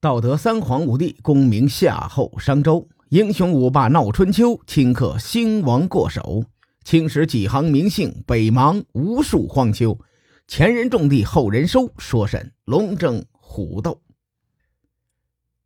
道德三皇五帝，功名夏后商周，英雄五霸闹春秋，顷刻兴亡过手。青史几行名姓，北邙无数荒丘。前人种地，后人收，说甚龙争虎斗？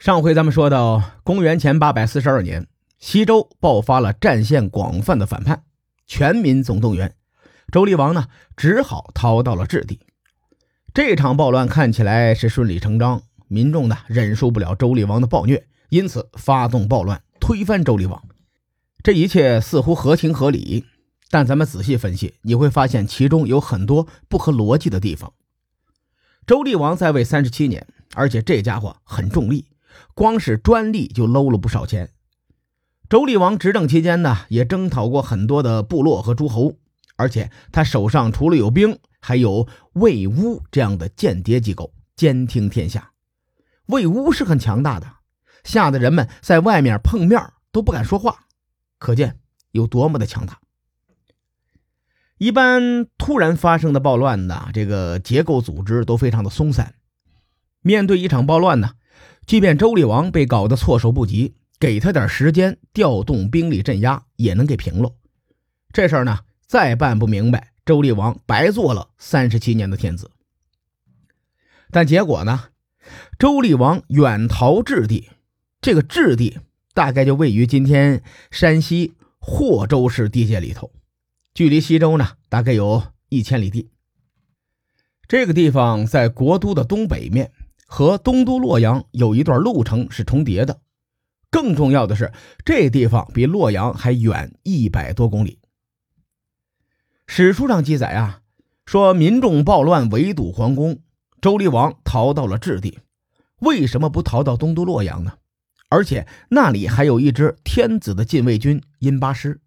上回咱们说到，公元前八百四十二年，西周爆发了战线广泛的反叛，全民总动员，周厉王呢只好逃到了质地。这场暴乱看起来是顺理成章。民众呢忍受不了周厉王的暴虐，因此发动暴乱，推翻周厉王。这一切似乎合情合理，但咱们仔细分析，你会发现其中有很多不合逻辑的地方。周厉王在位三十七年，而且这家伙很重利，光是专利就搂了不少钱。周厉王执政期间呢，也征讨过很多的部落和诸侯，而且他手上除了有兵，还有魏乌这样的间谍机构监听天下。魏乌是很强大的，吓得人们在外面碰面都不敢说话，可见有多么的强大。一般突然发生的暴乱呢，这个结构组织都非常的松散。面对一场暴乱呢，即便周厉王被搞得措手不及，给他点时间调动兵力镇压，也能给平了。这事儿呢，再办不明白，周厉王白做了三十七年的天子。但结果呢？周厉王远逃质地，这个质地大概就位于今天山西霍州市地界里头，距离西周呢大概有一千里地。这个地方在国都的东北面，和东都洛阳有一段路程是重叠的。更重要的是，这地方比洛阳还远一百多公里。史书上记载啊，说民众暴乱围堵皇宫。周厉王逃到了质地，为什么不逃到东都洛阳呢？而且那里还有一支天子的禁卫军殷巴师，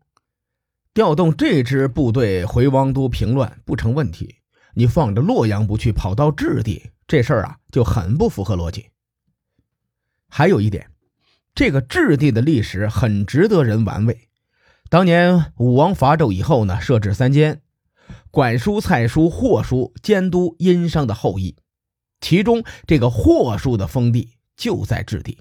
调动这支部队回王都平乱不成问题。你放着洛阳不去，跑到质地，这事儿啊就很不符合逻辑。还有一点，这个质地的历史很值得人玩味。当年武王伐纣以后呢，设置三监。管叔、蔡叔、霍叔监督殷商的后裔，其中这个霍叔的封地就在质地。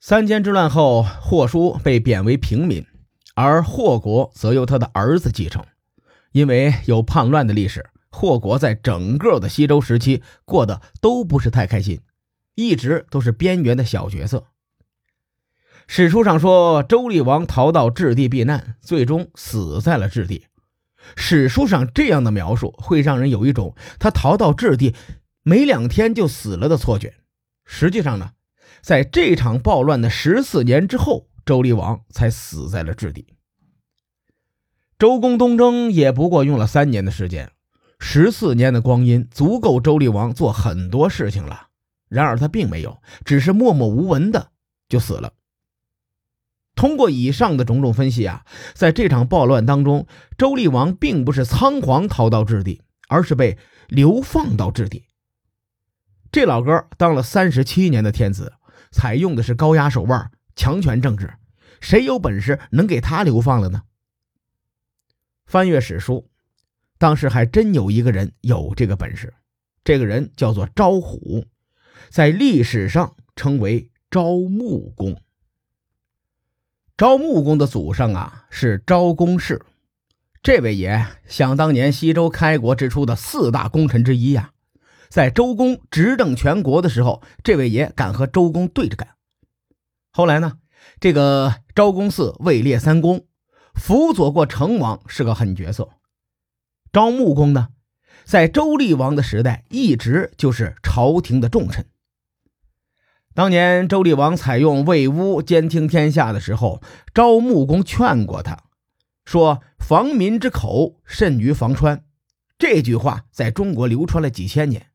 三监之乱后，霍叔被贬为平民，而霍国则由他的儿子继承。因为有叛乱的历史，霍国在整个的西周时期过得都不是太开心，一直都是边缘的小角色。史书上说，周厉王逃到质地避难，最终死在了质地。史书上这样的描述会让人有一种他逃到质地没两天就死了的错觉。实际上呢，在这场暴乱的十四年之后，周厉王才死在了质地。周公东征也不过用了三年的时间，十四年的光阴足够周厉王做很多事情了。然而他并没有，只是默默无闻的就死了。通过以上的种种分析啊，在这场暴乱当中，周厉王并不是仓皇逃到质地，而是被流放到质地。这老哥当了三十七年的天子，采用的是高压手腕、强权政治，谁有本事能给他流放了呢？翻阅史书，当时还真有一个人有这个本事，这个人叫做昭虎，在历史上称为昭穆公。昭穆公的祖上啊是昭公氏，这位爷想当年西周开国之初的四大功臣之一呀。在周公执政全国的时候，这位爷敢和周公对着干。后来呢，这个昭公嗣位列三公，辅佐过成王，是个狠角色。昭穆公呢，在周厉王的时代一直就是朝廷的重臣。当年周厉王采用魏乌监听天下的时候，昭穆公劝过他，说：“防民之口，甚于防川。”这句话在中国流传了几千年，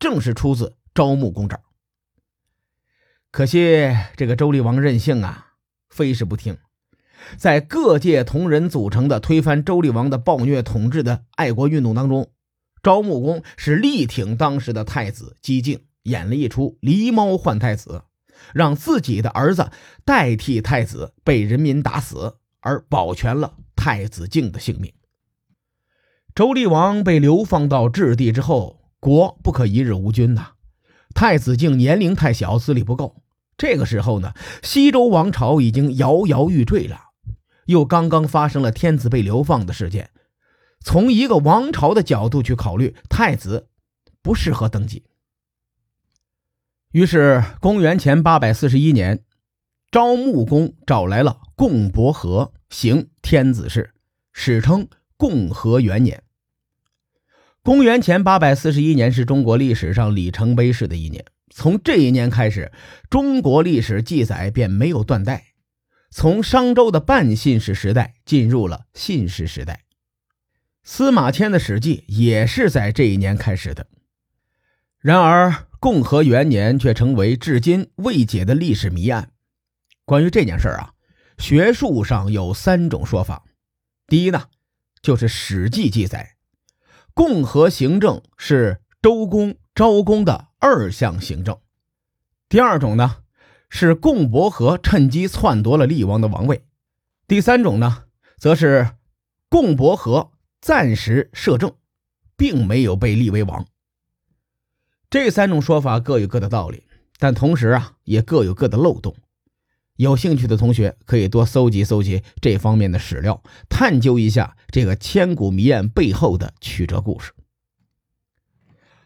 正是出自昭穆公这儿。可惜这个周厉王任性啊，非是不听，在各界同仁组成的推翻周厉王的暴虐统治的爱国运动当中，昭穆公是力挺当时的太子姬敬。演了一出狸猫换太子，让自己的儿子代替太子被人民打死，而保全了太子敬的性命。周厉王被流放到质地之后，国不可一日无君呐。太子敬年龄太小，资历不够。这个时候呢，西周王朝已经摇摇欲坠了，又刚刚发生了天子被流放的事件。从一个王朝的角度去考虑，太子不适合登基。于是，公元前八百四十一年，昭穆公找来了共伯和，行天子事，史称共和元年。公元前八百四十一年是中国历史上里程碑式的一年。从这一年开始，中国历史记载便没有断代，从商周的半信史时代进入了信史时代。司马迁的《史记》也是在这一年开始的。然而，共和元年却成为至今未解的历史谜案。关于这件事啊，学术上有三种说法。第一呢，就是《史记》记载，共和行政是周公、昭公的二项行政。第二种呢，是共伯和趁机篡夺了厉王的王位。第三种呢，则是共伯和。暂时摄政，并没有被立为王。这三种说法各有各的道理，但同时啊，也各有各的漏洞。有兴趣的同学可以多搜集搜集这方面的史料，探究一下这个千古谜案背后的曲折故事。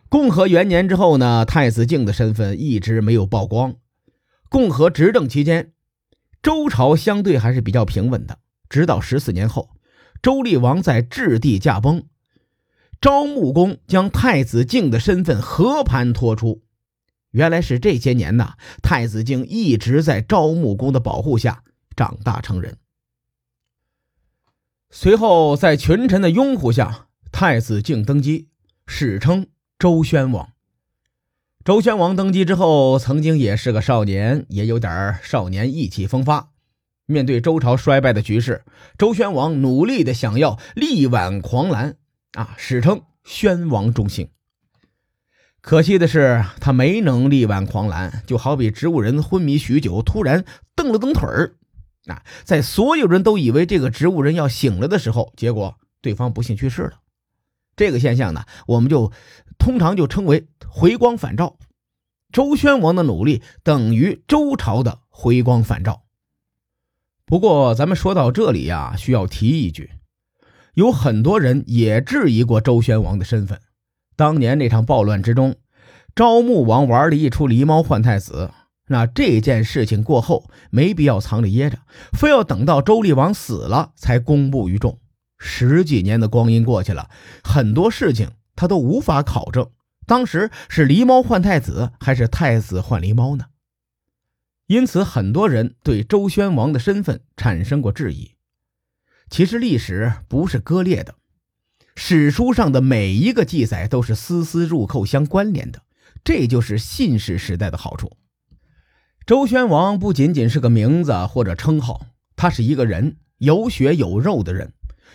共和元年之后呢，太子敬的身份一直没有曝光。共和执政期间，周朝相对还是比较平稳的，直到十四年后。周厉王在质地驾崩，昭穆公将太子敬的身份和盘托出。原来是这些年呐，太子敬一直在昭穆公的保护下长大成人。随后，在群臣的拥护下，太子敬登基，史称周宣王。周宣王登基之后，曾经也是个少年，也有点少年意气风发。面对周朝衰败的局势，周宣王努力的想要力挽狂澜啊，史称宣王中兴。可惜的是，他没能力挽狂澜，就好比植物人昏迷许久，突然蹬了蹬腿儿啊，在所有人都以为这个植物人要醒了的时候，结果对方不幸去世了。这个现象呢，我们就通常就称为回光返照。周宣王的努力等于周朝的回光返照。不过，咱们说到这里呀，需要提一句，有很多人也质疑过周宣王的身份。当年那场暴乱之中，昭穆王玩了一出狸猫换太子，那这件事情过后，没必要藏着掖着，非要等到周厉王死了才公布于众。十几年的光阴过去了，很多事情他都无法考证，当时是狸猫换太子，还是太子换狸猫呢？因此，很多人对周宣王的身份产生过质疑。其实，历史不是割裂的，史书上的每一个记载都是丝丝入扣、相关联的。这就是信史时代的好处。周宣王不仅仅是个名字或者称号，他是一个人，有血有肉的人，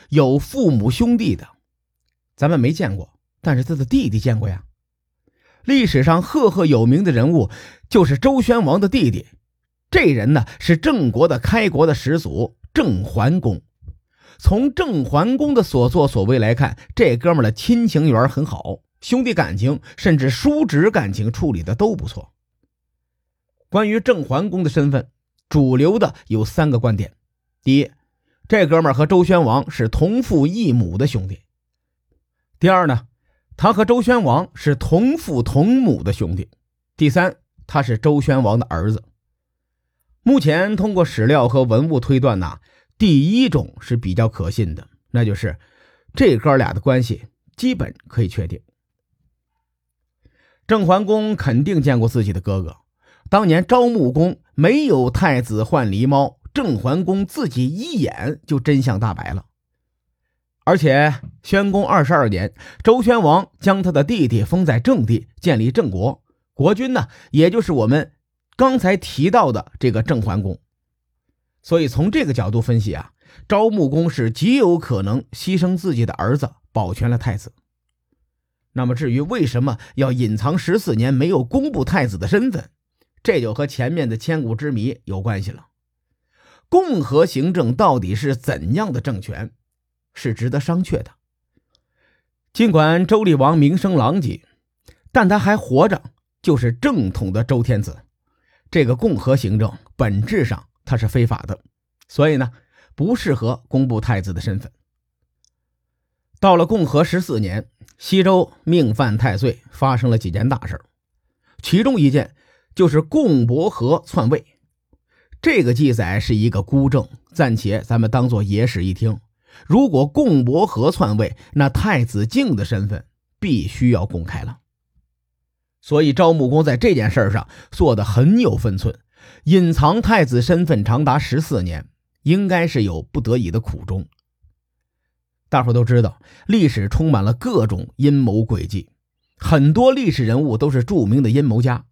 有父母兄弟的。咱们没见过，但是他的弟弟见过呀。历史上赫赫有名的人物就是周宣王的弟弟。这人呢是郑国的开国的始祖郑桓公。从郑桓公的所作所为来看，这哥们的亲情缘很好，兄弟感情甚至叔侄感情处理的都不错。关于郑桓公的身份，主流的有三个观点：第一，这哥们和周宣王是同父异母的兄弟；第二呢，他和周宣王是同父同母的兄弟；第三，他是周宣王的儿子。目前通过史料和文物推断呢，第一种是比较可信的，那就是这哥俩的关系基本可以确定。郑桓公肯定见过自己的哥哥，当年昭穆公没有太子换狸猫，郑桓公自己一眼就真相大白了。而且宣公二十二年，周宣王将他的弟弟封在郑地，建立郑国，国君呢，也就是我们。刚才提到的这个郑桓公，所以从这个角度分析啊，昭穆公是极有可能牺牲自己的儿子保全了太子。那么至于为什么要隐藏十四年没有公布太子的身份，这就和前面的千古之谜有关系了。共和行政到底是怎样的政权，是值得商榷的。尽管周厉王名声狼藉，但他还活着。就是正统的周天子。这个共和行政本质上他是非法的，所以呢，不适合公布太子的身份。到了共和十四年，西周命犯太岁，发生了几件大事其中一件就是共伯和篡位。这个记载是一个孤证，暂且咱们当做野史一听。如果共伯和篡位，那太子敬的身份必须要公开了。所以赵穆公在这件事上做的很有分寸，隐藏太子身份长达十四年，应该是有不得已的苦衷。大伙都知道，历史充满了各种阴谋诡计，很多历史人物都是著名的阴谋家，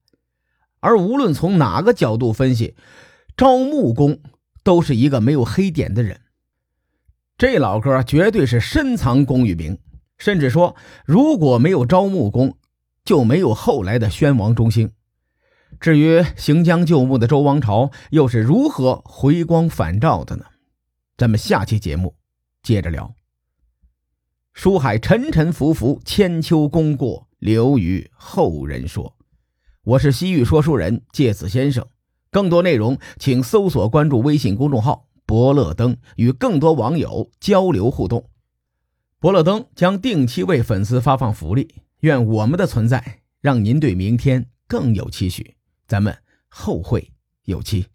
而无论从哪个角度分析，招穆公都是一个没有黑点的人。这老哥绝对是深藏功与名，甚至说，如果没有招穆公。就没有后来的宣王中兴。至于行将就木的周王朝又是如何回光返照的呢？咱们下期节目接着聊。书海沉沉浮浮，千秋功过留于后人说。我是西域说书人介子先生。更多内容请搜索关注微信公众号“伯乐灯”，与更多网友交流互动。伯乐灯将定期为粉丝发放福利。愿我们的存在让您对明天更有期许，咱们后会有期。